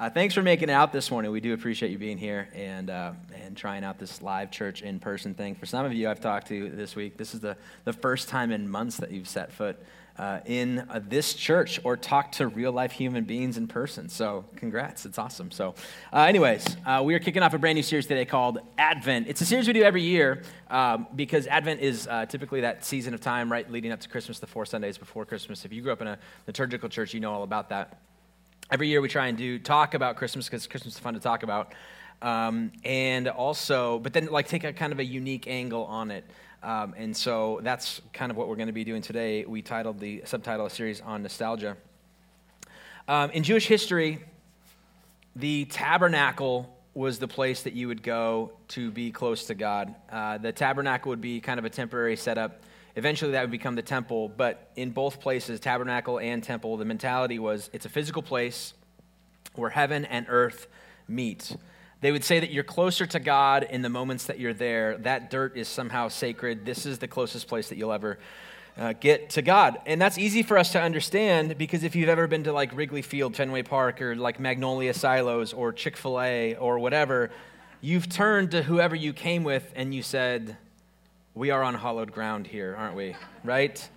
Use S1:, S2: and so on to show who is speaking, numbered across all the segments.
S1: Uh, thanks for making it out this morning. We do appreciate you being here and, uh, and trying out this live church in person thing. For some of you I've talked to this week, this is the, the first time in months that you've set foot uh, in uh, this church or talked to real life human beings in person. So, congrats. It's awesome. So, uh, anyways, uh, we are kicking off a brand new series today called Advent. It's a series we do every year um, because Advent is typically that season of time, right, leading up to Christmas, the four Sundays before Christmas. If you grew up in a liturgical church, you know all about that every year we try and do talk about Christmas because Christmas is fun to talk about. Um, and also, but then like take a kind of a unique angle on it. Um, and so that's kind of what we're going to be doing today. We titled the subtitle the series on nostalgia. Um, in Jewish history, the tabernacle was the place that you would go to be close to God. Uh, the tabernacle would be kind of a temporary setup Eventually, that would become the temple, but in both places, tabernacle and temple, the mentality was it's a physical place where heaven and earth meet. They would say that you're closer to God in the moments that you're there. That dirt is somehow sacred. This is the closest place that you'll ever uh, get to God. And that's easy for us to understand because if you've ever been to like Wrigley Field, Fenway Park, or like Magnolia Silos, or Chick fil A, or whatever, you've turned to whoever you came with and you said, we are on hallowed ground here, aren't we? Right?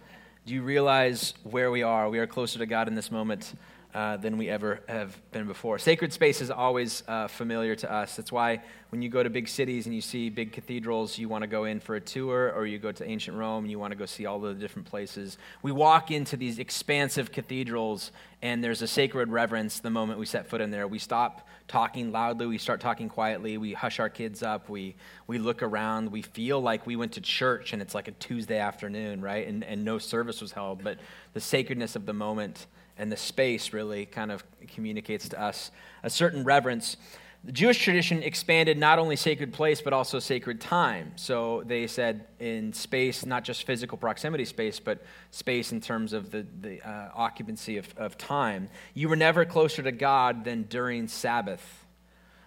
S1: Do you realize where we are? We are closer to God in this moment uh, than we ever have been before. Sacred space is always uh, familiar to us. That's why when you go to big cities and you see big cathedrals, you want to go in for a tour, or you go to ancient Rome and you want to go see all the different places. We walk into these expansive cathedrals, and there's a sacred reverence the moment we set foot in there. We stop talking loudly, we start talking quietly, we hush our kids up, we, we look around, we feel like we went to church and it's like a Tuesday afternoon, right? And, and no service was held, but the sacredness of the moment and the space really kind of communicates to us a certain reverence. The Jewish tradition expanded not only sacred place, but also sacred time. So they said in space, not just physical proximity space, but space in terms of the, the uh, occupancy of, of time. You were never closer to God than during Sabbath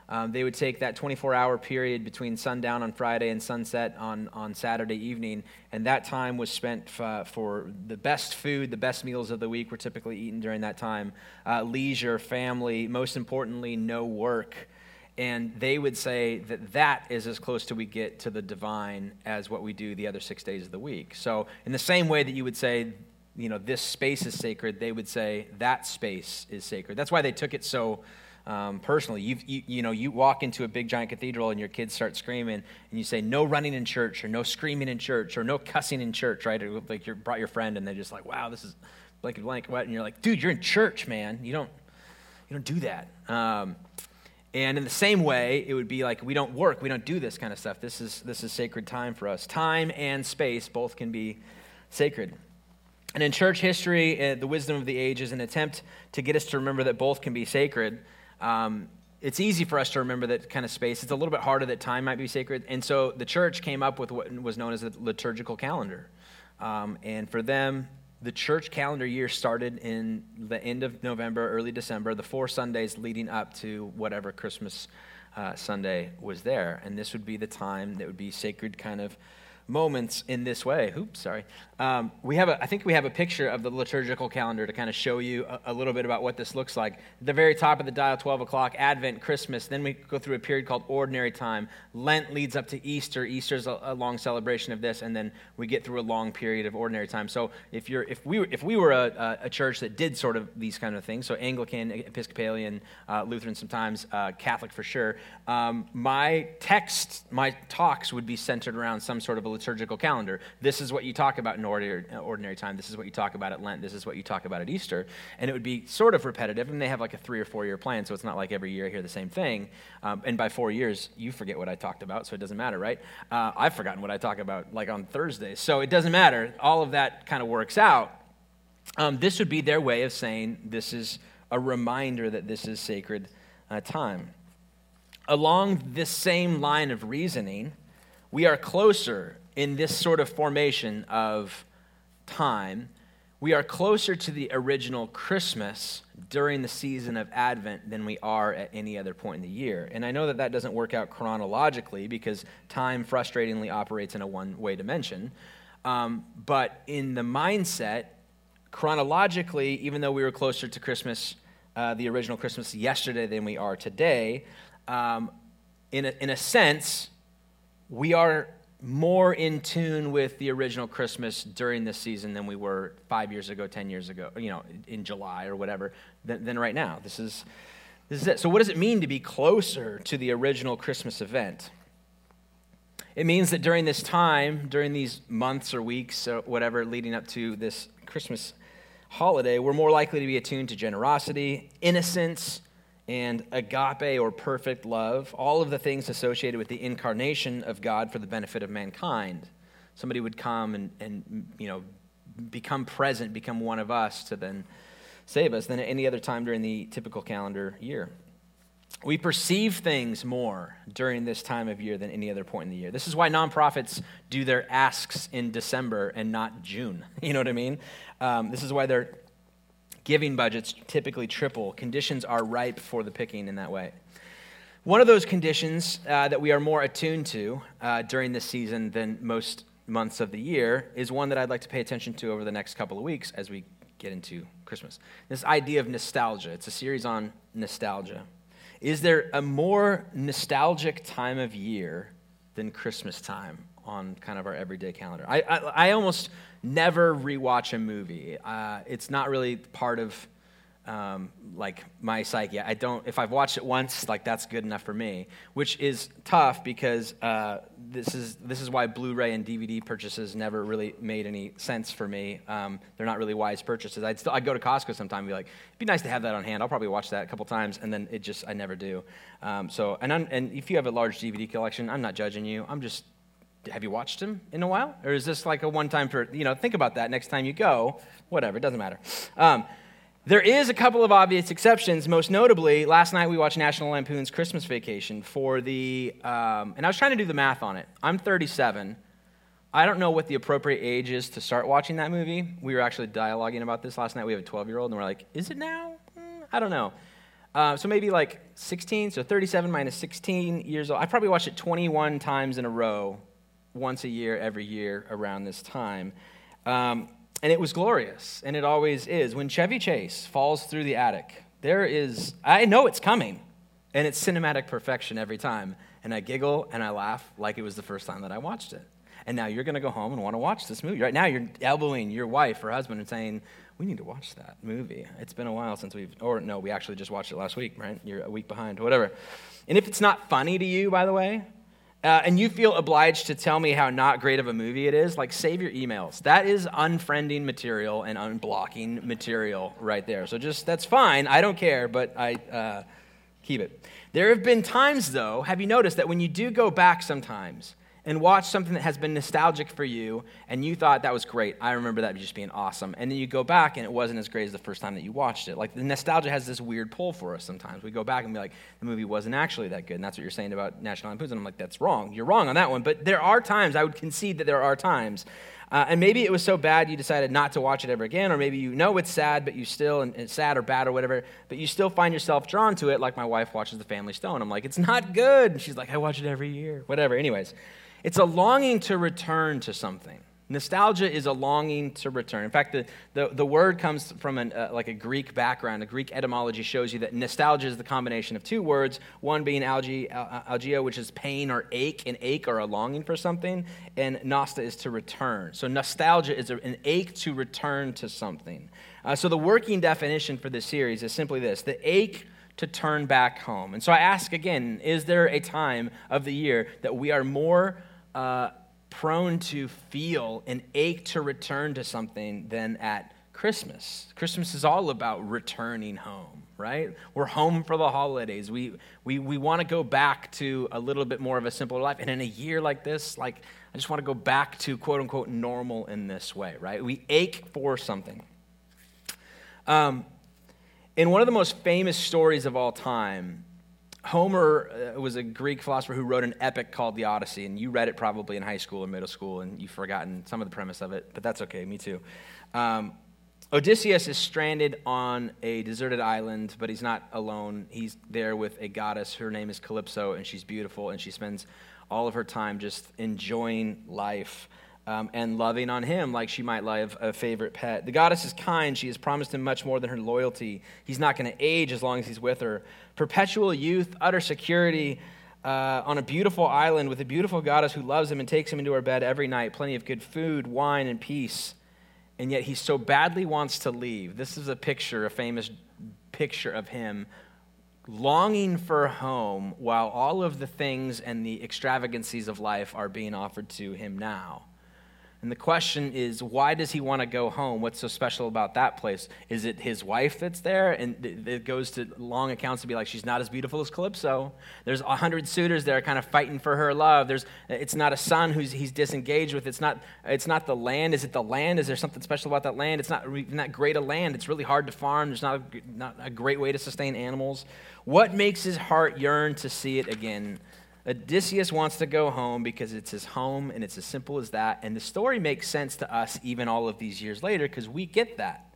S1: um, they would take that 24 hour period between sundown on Friday and sunset on, on Saturday evening, and that time was spent f- uh, for the best food, the best meals of the week were typically eaten during that time. Uh, leisure, family, most importantly, no work. And they would say that that is as close to we get to the divine as what we do the other six days of the week. So, in the same way that you would say, you know, this space is sacred, they would say that space is sacred. That's why they took it so um, personally. you you, you know, you walk into a big giant cathedral and your kids start screaming, and you say, no running in church, or no screaming in church, or no cussing in church, right? Or like you brought your friend, and they're just like, wow, this is blank and blank? And you're like, dude, you're in church, man. You don't, you don't do that. Um, and in the same way, it would be like we don't work, we don't do this kind of stuff. This is this is sacred time for us. Time and space both can be sacred. And in church history, uh, the wisdom of the age is an attempt to get us to remember that both can be sacred. Um, it's easy for us to remember that kind of space. It's a little bit harder that time might be sacred. And so the church came up with what was known as the liturgical calendar. Um, and for them, the church calendar year started in the end of November, early December, the four Sundays leading up to whatever Christmas uh, Sunday was there. And this would be the time that would be sacred kind of moments in this way. Oops, sorry. Um, we have a, I think we have a picture of the liturgical calendar to kind of show you a, a, little bit about what this looks like. The very top of the dial, 12 o'clock, Advent, Christmas. Then we go through a period called Ordinary Time. Lent leads up to Easter. Easter's a, a long celebration of this, and then we get through a long period of Ordinary Time. So if you're, if we, were, if we were a, a church that did sort of these kind of things, so Anglican, Episcopalian, uh, Lutheran sometimes, uh, Catholic for sure, um, my text, my talks would be centered around some sort of a liturgical calendar. This is what you talk about in in ordinary, ordinary time. This is what you talk about at Lent. This is what you talk about at Easter. And it would be sort of repetitive. And they have like a three or four year plan, so it's not like every year I hear the same thing. Um, and by four years, you forget what I talked about, so it doesn't matter, right? Uh, I've forgotten what I talk about like on Thursdays, so it doesn't matter. All of that kind of works out. Um, this would be their way of saying this is a reminder that this is sacred uh, time. Along this same line of reasoning, we are closer in this sort of formation of time, we are closer to the original Christmas during the season of Advent than we are at any other point in the year. And I know that that doesn't work out chronologically because time frustratingly operates in a one way dimension. Um, but in the mindset, chronologically, even though we were closer to Christmas uh, the original Christmas yesterday than we are today. Um, in, a, in a sense, we are more in tune with the original Christmas during this season than we were five years ago, 10 years ago, you know, in July or whatever, than, than right now. This is, this is it. So, what does it mean to be closer to the original Christmas event? It means that during this time, during these months or weeks or whatever leading up to this Christmas holiday, we're more likely to be attuned to generosity, innocence, and agape or perfect love, all of the things associated with the incarnation of God for the benefit of mankind. Somebody would come and, and you know, become present, become one of us to then save us than at any other time during the typical calendar year. We perceive things more during this time of year than any other point in the year. This is why nonprofits do their asks in December and not June. You know what I mean? Um, this is why their giving budgets typically triple. Conditions are ripe for the picking in that way. One of those conditions uh, that we are more attuned to uh, during this season than most months of the year is one that I'd like to pay attention to over the next couple of weeks as we get into Christmas. This idea of nostalgia. It's a series on nostalgia. Is there a more nostalgic time of year than Christmas time on kind of our everyday calendar? I, I, I almost never rewatch a movie. Uh, it's not really part of um, like my psyche. I don't. If I've watched it once, like that's good enough for me. Which is tough because uh, this is this is why Blu-ray and DVD purchases never really made any sense for me. Um, they're not really wise purchases. I'd still I'd go to Costco sometime and be like, it'd be nice to have that on hand. I'll probably watch that a couple times, and then it just I never do. Um, so and I'm, and if you have a large DVD collection, I'm not judging you. I'm just have you watched him in a while? Or is this like a one time for, you know, think about that next time you go? Whatever, it doesn't matter. Um, there is a couple of obvious exceptions. Most notably, last night we watched National Lampoon's Christmas Vacation for the, um, and I was trying to do the math on it. I'm 37. I don't know what the appropriate age is to start watching that movie. We were actually dialoguing about this last night. We have a 12 year old, and we're like, is it now? Mm, I don't know. Uh, so maybe like 16, so 37 minus 16 years old. I probably watched it 21 times in a row, once a year, every year around this time. Um, and it was glorious, and it always is. When Chevy Chase falls through the attic, there is, I know it's coming, and it's cinematic perfection every time. And I giggle and I laugh like it was the first time that I watched it. And now you're going to go home and want to watch this movie. Right now, you're elbowing your wife or husband and saying, We need to watch that movie. It's been a while since we've, or no, we actually just watched it last week, right? You're a week behind, whatever. And if it's not funny to you, by the way, uh, and you feel obliged to tell me how not great of a movie it is, like save your emails. That is unfriending material and unblocking material right there. So just, that's fine. I don't care, but I uh, keep it. There have been times, though, have you noticed that when you do go back sometimes, and watch something that has been nostalgic for you and you thought that was great. I remember that just being awesome. And then you go back and it wasn't as great as the first time that you watched it. Like the nostalgia has this weird pull for us sometimes. We go back and be like, the movie wasn't actually that good. And that's what you're saying about National Lampoon's. And I'm like, that's wrong. You're wrong on that one. But there are times, I would concede that there are times. Uh, and maybe it was so bad you decided not to watch it ever again, or maybe you know it's sad, but you still, and it's sad or bad or whatever, but you still find yourself drawn to it, like my wife watches The Family Stone. I'm like, it's not good. And she's like, I watch it every year, whatever. Anyways. It's a longing to return to something. Nostalgia is a longing to return. In fact, the, the, the word comes from an, uh, like a Greek background. A Greek etymology shows you that nostalgia is the combination of two words, one being algi, algia, which is pain or ache, and ache or a longing for something, and nosta is to return. So nostalgia is an ache to return to something. Uh, so the working definition for this series is simply this the ache to turn back home. And so I ask again is there a time of the year that we are more uh, prone to feel an ache to return to something than at Christmas. Christmas is all about returning home, right? We're home for the holidays. We, we, we want to go back to a little bit more of a simpler life. And in a year like this, like, I just want to go back to quote unquote normal in this way, right? We ache for something. Um, in one of the most famous stories of all time, Homer uh, was a Greek philosopher who wrote an epic called the Odyssey, and you read it probably in high school or middle school, and you've forgotten some of the premise of it, but that's okay, me too. Um, Odysseus is stranded on a deserted island, but he's not alone. He's there with a goddess. Her name is Calypso, and she's beautiful, and she spends all of her time just enjoying life. Um, and loving on him like she might love a favorite pet. The goddess is kind. She has promised him much more than her loyalty. He's not going to age as long as he's with her. Perpetual youth, utter security uh, on a beautiful island with a beautiful goddess who loves him and takes him into her bed every night. Plenty of good food, wine, and peace. And yet he so badly wants to leave. This is a picture, a famous picture of him longing for home while all of the things and the extravagancies of life are being offered to him now. And the question is, why does he want to go home? What's so special about that place? Is it his wife that's there? And it goes to long accounts to be like, she's not as beautiful as Calypso. There's a hundred suitors there kind of fighting for her love. There's, it's not a son who's he's disengaged with. It's not, it's not the land. Is it the land? Is there something special about that land? It's not that great a land. It's really hard to farm. There's not a, not a great way to sustain animals. What makes his heart yearn to see it again? Odysseus wants to go home because it's his home and it's as simple as that. And the story makes sense to us even all of these years later because we get that.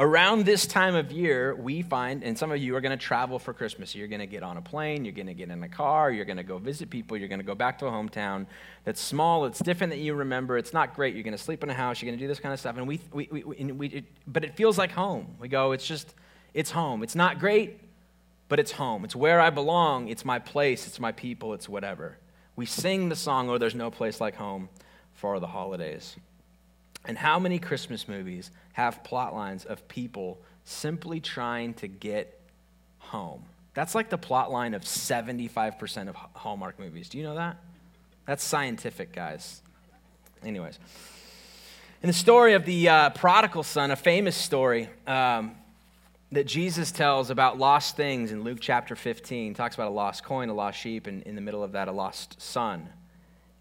S1: Around this time of year, we find, and some of you are going to travel for Christmas. You're going to get on a plane, you're going to get in a car, you're going to go visit people, you're going to go back to a hometown that's small, it's different that you remember, it's not great. You're going to sleep in a house, you're going to do this kind of stuff. And we, we, we, we, we it, but it feels like home. We go, it's just, it's home. It's not great, but it's home. It's where I belong. It's my place. It's my people. It's whatever. We sing the song, Oh, there's no place like home for the holidays. And how many Christmas movies have plot lines of people simply trying to get home? That's like the plot line of 75% of Hallmark movies. Do you know that? That's scientific, guys. Anyways. In the story of the uh, prodigal son, a famous story, um, that Jesus tells about lost things in Luke chapter 15. Talks about a lost coin, a lost sheep, and in the middle of that, a lost son.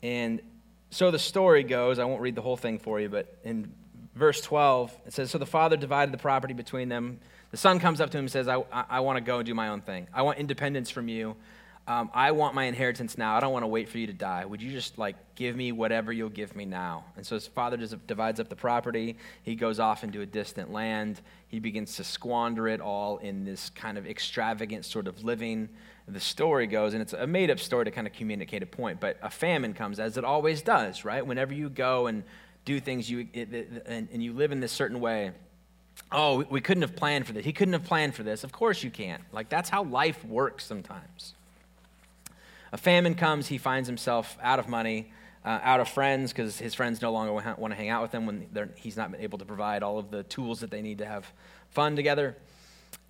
S1: And so the story goes, I won't read the whole thing for you, but in verse 12, it says So the father divided the property between them. The son comes up to him and says, I, I, I want to go and do my own thing. I want independence from you um, I want my inheritance now. I don't want to wait for you to die. Would you just like give me whatever you'll give me now? And so his father divides up the property. He goes off into a distant land. He begins to squander it all in this kind of extravagant sort of living. The story goes, and it's a made up story to kind of communicate a point, but a famine comes, as it always does, right? Whenever you go and do things you, it, it, and, and you live in this certain way, oh, we couldn't have planned for this. He couldn't have planned for this. Of course you can't. Like, that's how life works sometimes. A famine comes, he finds himself out of money, uh, out of friends, because his friends no longer want to hang out with him when he's not able to provide all of the tools that they need to have fun together.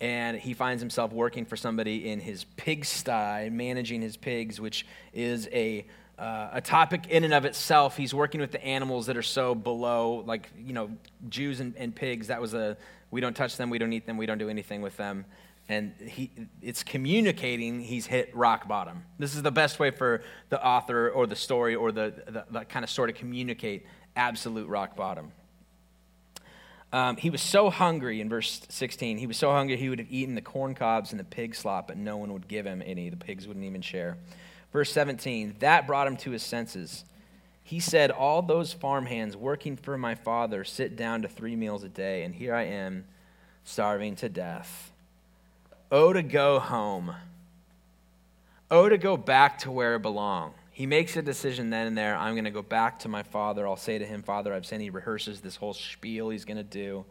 S1: And he finds himself working for somebody in his pigsty, managing his pigs, which is a uh, a topic in and of itself. He's working with the animals that are so below, like, you know, Jews and, and, pigs. That was a, we don't touch them, we don't eat them, we don't do anything with them and he, it's communicating he's hit rock bottom. This is the best way for the author or the story or the, the, the kind of sort of communicate absolute rock bottom. Um, he was so hungry in verse 16. He was so hungry he would have eaten the corn cobs and the pig slop, but no one would give him any. The pigs wouldn't even share. Verse 17, that brought him to his senses. He said, All those farmhands working for my father sit down to three meals a day, and here I am starving to death. Oh, to go home. Oh, to go back to where I belong. He makes a decision then and there. I'm going to go back to my father. I'll say to him, Father, I've sinned. He rehearses this whole spiel he's going to do.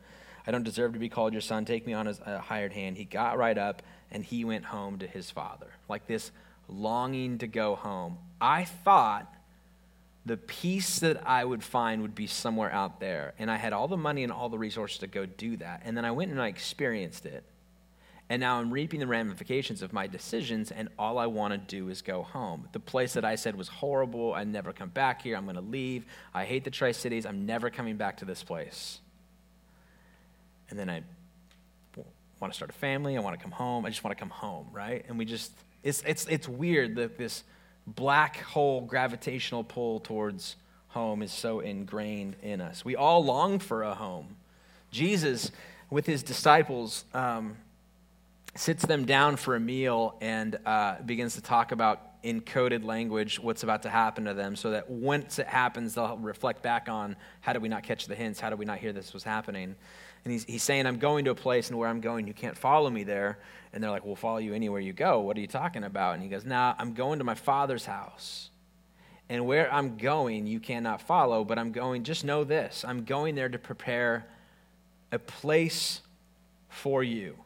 S1: I don't deserve to be called your son. Take me on as a uh, hired hand. He got right up and he went home to his father. Like this longing to go home. I thought the peace that I would find would be somewhere out there. And I had all the money and all the resources to go do that. And then I went and I experienced it. And now I'm reaping the ramifications of my decisions, and all I want to do is go home. The place that I said was horrible, I never come back here, I'm going to leave. I hate the Tri Cities, I'm never coming back to this place. And then I want to start a family, I want to come home, I just want to come home, right? And we just, it's, it's, it's weird that this black hole gravitational pull towards home is so ingrained in us. We all long for a home. Jesus, with his disciples, um, sits them down for a meal and uh, begins to talk about in coded language what's about to happen to them so that once it happens they'll reflect back on how did we not catch the hints? How did we not hear this was happening? And he's, he's saying i'm going to a place and where i'm going you can't follow me there. And they're like we'll follow you anywhere you go. What are you talking about? And he goes nah i'm going to my father's house. And where I'm going, you cannot follow, but I'm going, just know this I'm going there to prepare a place for you.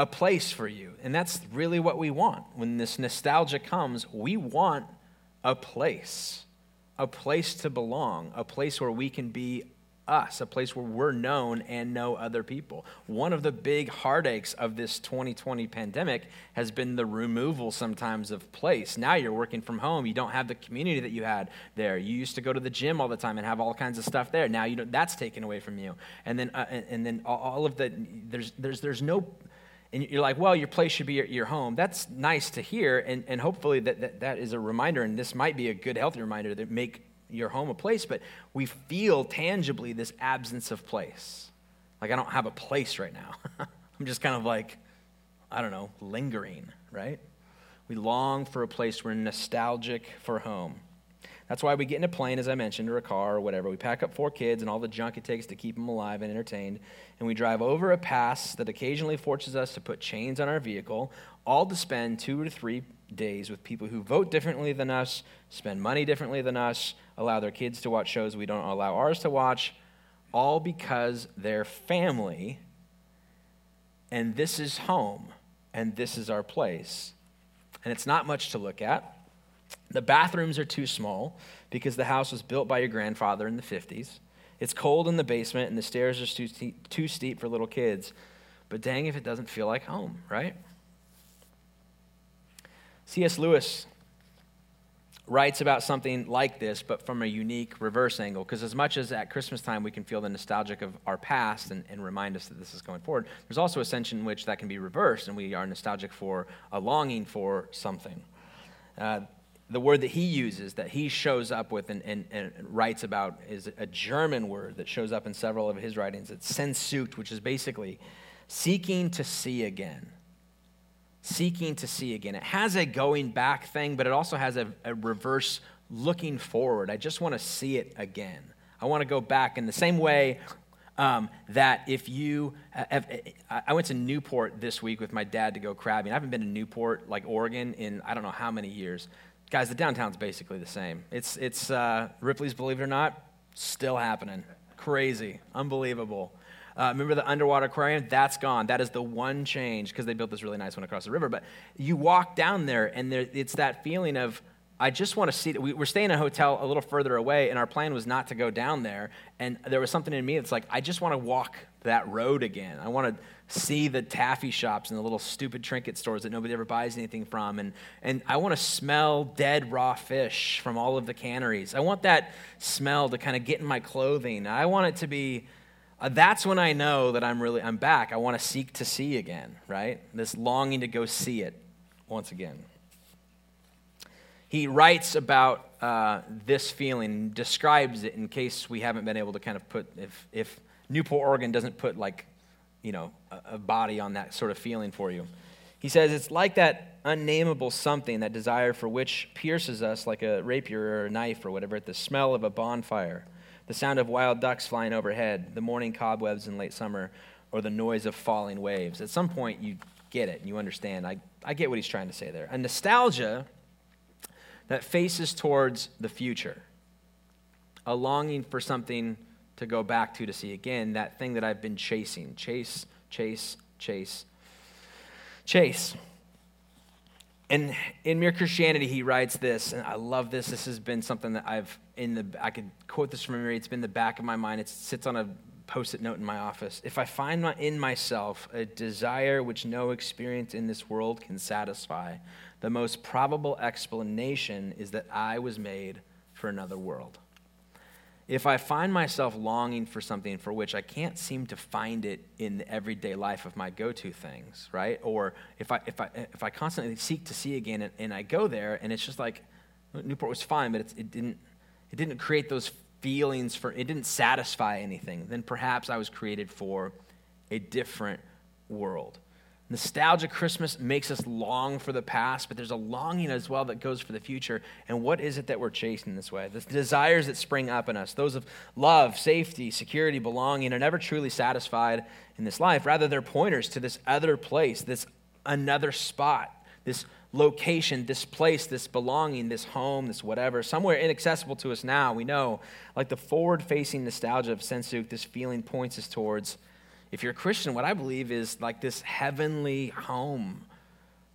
S1: A place for you. And that's really what we want. When this nostalgia comes, we want a place, a place to belong, a place where we can be us, a place where we're known and know other people. One of the big heartaches of this 2020 pandemic has been the removal sometimes of place. Now you're working from home. You don't have the community that you had there. You used to go to the gym all the time and have all kinds of stuff there. Now you that's taken away from you. And then, uh, and, and, then all of the, there's, there's, there's no, and you're like, well, your place should be your, home. That's nice to hear. And, and hopefully that, that, that is a reminder, and this might be a good, healthy reminder that make your home a place, but we feel tangibly this absence of place. Like, I don't have a place right now. I'm just kind of like, I don't know, lingering, right? We long for a place. We're nostalgic for home. That's why we get in a plane, as I mentioned, or a car or whatever. We pack up four kids and all the junk it takes to keep them alive and entertained, and we drive over a pass that occasionally forces us to put chains on our vehicle, all to spend two to three days with people who vote differently than us, spend money differently than us, allow their kids to watch shows we don't allow ours to watch, all because they're family, and this is home, and this is our place. And it's not much to look at. The bathrooms are too small because the house was built by your grandfather in the 50s. It's cold in the basement, and the stairs are too, too steep for little kids. But dang if it doesn't feel like home, right? C.S. Lewis writes about something like this, but from a unique reverse angle. Because as much as at Christmas time we can feel the nostalgic of our past and, and, remind us that this is going forward, there's also a sense in which that can be reversed, and we are nostalgic for a longing for something. Uh, the word that he uses, that he shows up with and, and, and, writes about, is a German word that shows up in several of his writings. It's Sehnsucht, which is basically seeking to see again seeking to see again. It has a going back thing, but it also has a, a reverse looking forward. I just want to see it again. I want to go back in the same way um, that if you, have, I went to Newport this week with my dad to go crabbing. I haven't been to Newport, like Oregon, in I don't know how many years. Guys, the downtown's basically the same. It's, it's uh, Ripley's, believe it or not, still happening. Crazy, unbelievable. Uh, remember the underwater aquarium? That's gone. That is the one change because they built this really nice one across the river. But you walk down there, and there, it's that feeling of, I just want to see. We were staying in a hotel a little further away, and our plan was not to go down there. And there was something in me that's like, I just want to walk that road again. I want to see the taffy shops and the little stupid trinket stores that nobody ever buys anything from. And, and I want to smell dead raw fish from all of the canneries. I want that smell to kind of get in my clothing. I want it to be uh, that's when I know that I'm really I'm back. I want to seek to see again, right? This longing to go see it once again. He writes about uh, this feeling, describes it in case we haven't been able to kind of put if if Newport, Oregon doesn't put like you know a, a body on that sort of feeling for you. He says it's like that unnameable something, that desire for which pierces us like a rapier or a knife or whatever at the smell of a bonfire the sound of wild ducks flying overhead, the morning cobwebs in late summer, or the noise of falling waves. At some point, you get it and you understand. I, I get what he's trying to say there. A nostalgia that faces towards the future, a longing for something to go back to to see again, that thing that I've been chasing. Chase, chase, chase, chase. And in Mere Christianity, he writes this, and I love this. This has been something that I've in the I could quote this from memory. It's been the back of my mind. It sits on a post-it note in my office. If I find in myself a desire which no experience in this world can satisfy, the most probable explanation is that I was made for another world if I find myself longing for something for which I can't seem to find it in the everyday life of my go to things, right? Or if I, if, I, if I constantly seek to see again and, and I go there and it's just like, Newport was fine, but it, didn't, it didn't create those feelings for, it didn't satisfy anything, then perhaps I was created for a different world. Nostalgia Christmas makes us long for the past, but there's a longing as well that goes for the future. And what is it that we're chasing this way? The desires that spring up in us, those of love, safety, security, belonging, are never truly satisfied in this life. Rather, they're pointers to this other place, this another spot, this location, this place, this belonging, this home, this whatever, somewhere inaccessible to us now. We know, like the forward facing nostalgia of Sehnsucht, this feeling points us towards, if you're a Christian, what I believe is like this heavenly home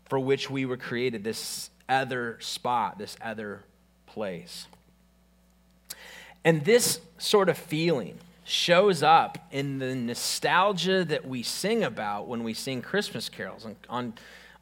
S1: for which we were created, this other spot, this other place. And this sort of feeling shows up in the nostalgia that we sing about when we sing Christmas carols. On, on,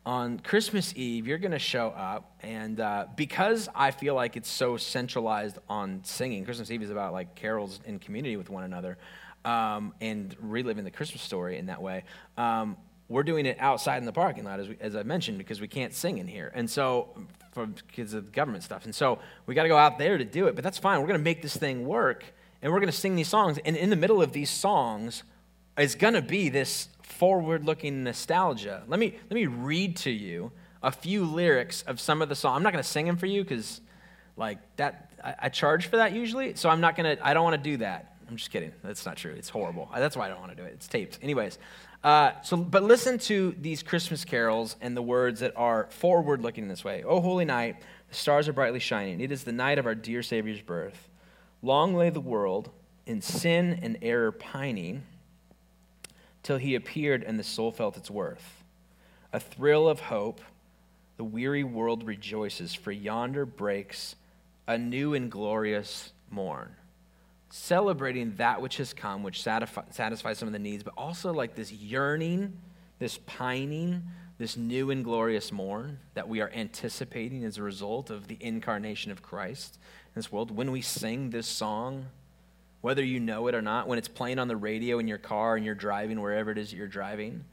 S1: on Christmas Eve, you're going to show up, and uh, because I feel like it's so centralized on singing, Christmas Eve is about like carols in community with one another um, and reliving the Christmas story in that way. Um, we're doing it outside in the parking lot, as, we, as I mentioned, because we can't sing in here. And so, for because of government stuff. And so, we got to go out there to do it, but that's fine. We're going to make this thing work, and we're going to sing these songs. And in the middle of these songs is going to be this forward looking nostalgia. Let me, let me read to you a few lyrics of some of the songs. I'm not going to sing them for you because, like, that, I, I charge for that usually, so I'm not going to, I don't want to do that. I'm just kidding. That's not true. It's horrible. That's why I don't want to do it. It's taped. Anyways, uh, so, but listen to these Christmas carols and the words that are forward looking this way. Oh, holy night, the stars are brightly shining. It is the night of our dear Savior's birth. Long lay the world in sin and error pining till he appeared and the soul felt its worth. A thrill of hope, the weary world rejoices, for yonder breaks a new and glorious morn celebrating that which has come, which satisfies some of the needs, but also like this yearning, this pining, this new and glorious morn that we are anticipating as a result of the incarnation of Christ in this world. When we sing this song, whether you know it or not, when it's playing on the radio in your car and you're driving wherever it is that you're driving,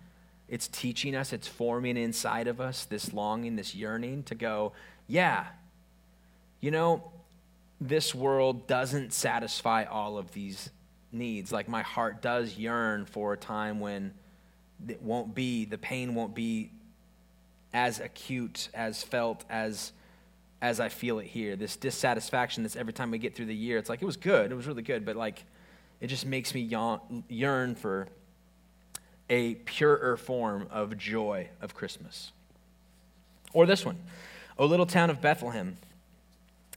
S1: it's teaching us, it's forming inside of us this longing, this yearning to go, yeah, you know, this world doesn't satisfy all of these needs. Like my heart does yearn for a time when it won't be, the pain won't be as acute, as felt, as as I feel it here. This dissatisfaction that's every time we get through the year, it's like it was good, it was really good, but like it just makes me yearn for a purer form of joy of Christmas. Or this one, O little town of Bethlehem.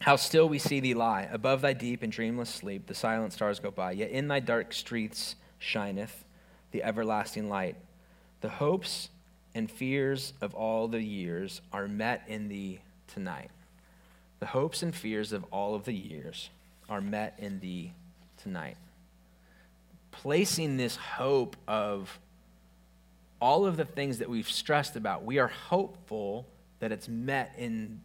S1: How still we see thee lie. Above thy deep and dreamless sleep, the silent stars go by. Yet in thy dark streets shineth the everlasting light. The hopes and fears of all the years are met in thee tonight. The hopes and fears of all of the years are met in thee tonight. Placing this hope of all of the things that we've stressed about, we are hopeful that it's met in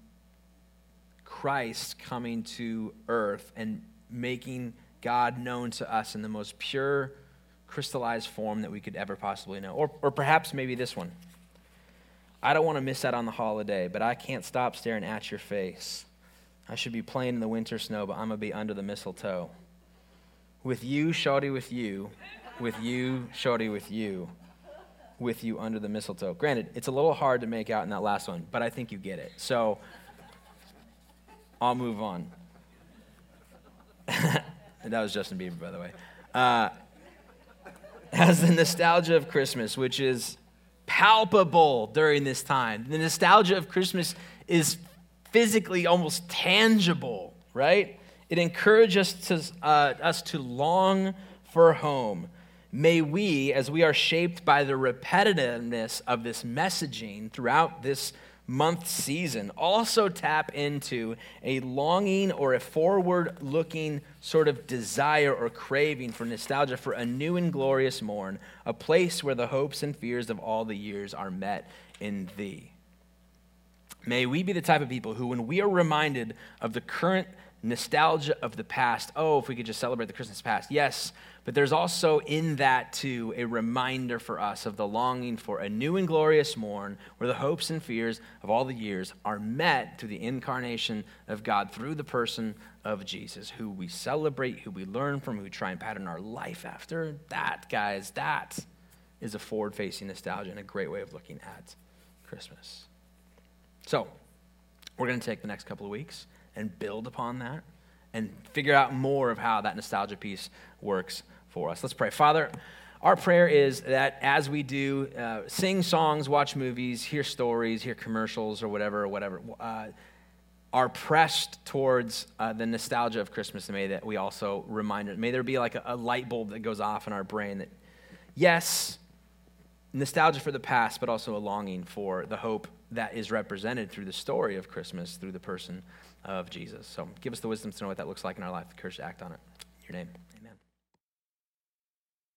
S1: Christ coming to earth and making God known to us in the most pure, crystallized form that we could ever possibly know. Or, or perhaps maybe this one. I don't want to miss out on the holiday, but I can't stop staring at your face. I should be playing in the winter snow, but I'm going to be under the mistletoe. With you, shawty, with you. With you, shawty, with you. With you under the mistletoe. Granted, it's a little hard to make out in that last one, but I think you get it. So I'll move on. that was Justin Bieber, by the way. Uh, has the nostalgia of Christmas, which is palpable during this time. The nostalgia of Christmas is physically almost tangible, right? It encourages us to, uh, us to long for home. May we, as we are shaped by the repetitiveness of this messaging throughout this month season also tap into a longing or a forward looking sort of desire or craving for nostalgia for a new and glorious morn, a place where the hopes and fears of all the years are met in thee. May we be the type of people who, when we are reminded of the current nostalgia of the past, oh, if we could just celebrate the Christmas past, yes, but there's also in that, too, a reminder for us of the longing for a new and glorious morn where the hopes and fears of all the years are met through the incarnation of God through the person of Jesus, who we celebrate, who we learn from, who we try and pattern our life after. That, guys, that is a forward facing nostalgia and a great way of looking at Christmas. So, we're going to take the next couple of weeks and build upon that and figure out more of how that nostalgia piece works for us. Let's pray. Father, our prayer is that as we do uh, sing songs, watch movies, hear stories, hear commercials, or whatever, or whatever, uh, are pressed towards uh, the nostalgia of Christmas, and may that we also remind it. May there be like a, a light bulb that goes off in our brain that, yes, nostalgia for the past, but also a longing for the hope that is represented through the story of Christmas, through the person of Jesus. So give us the wisdom to know what that looks like in our life, the courage to act on it. In your name.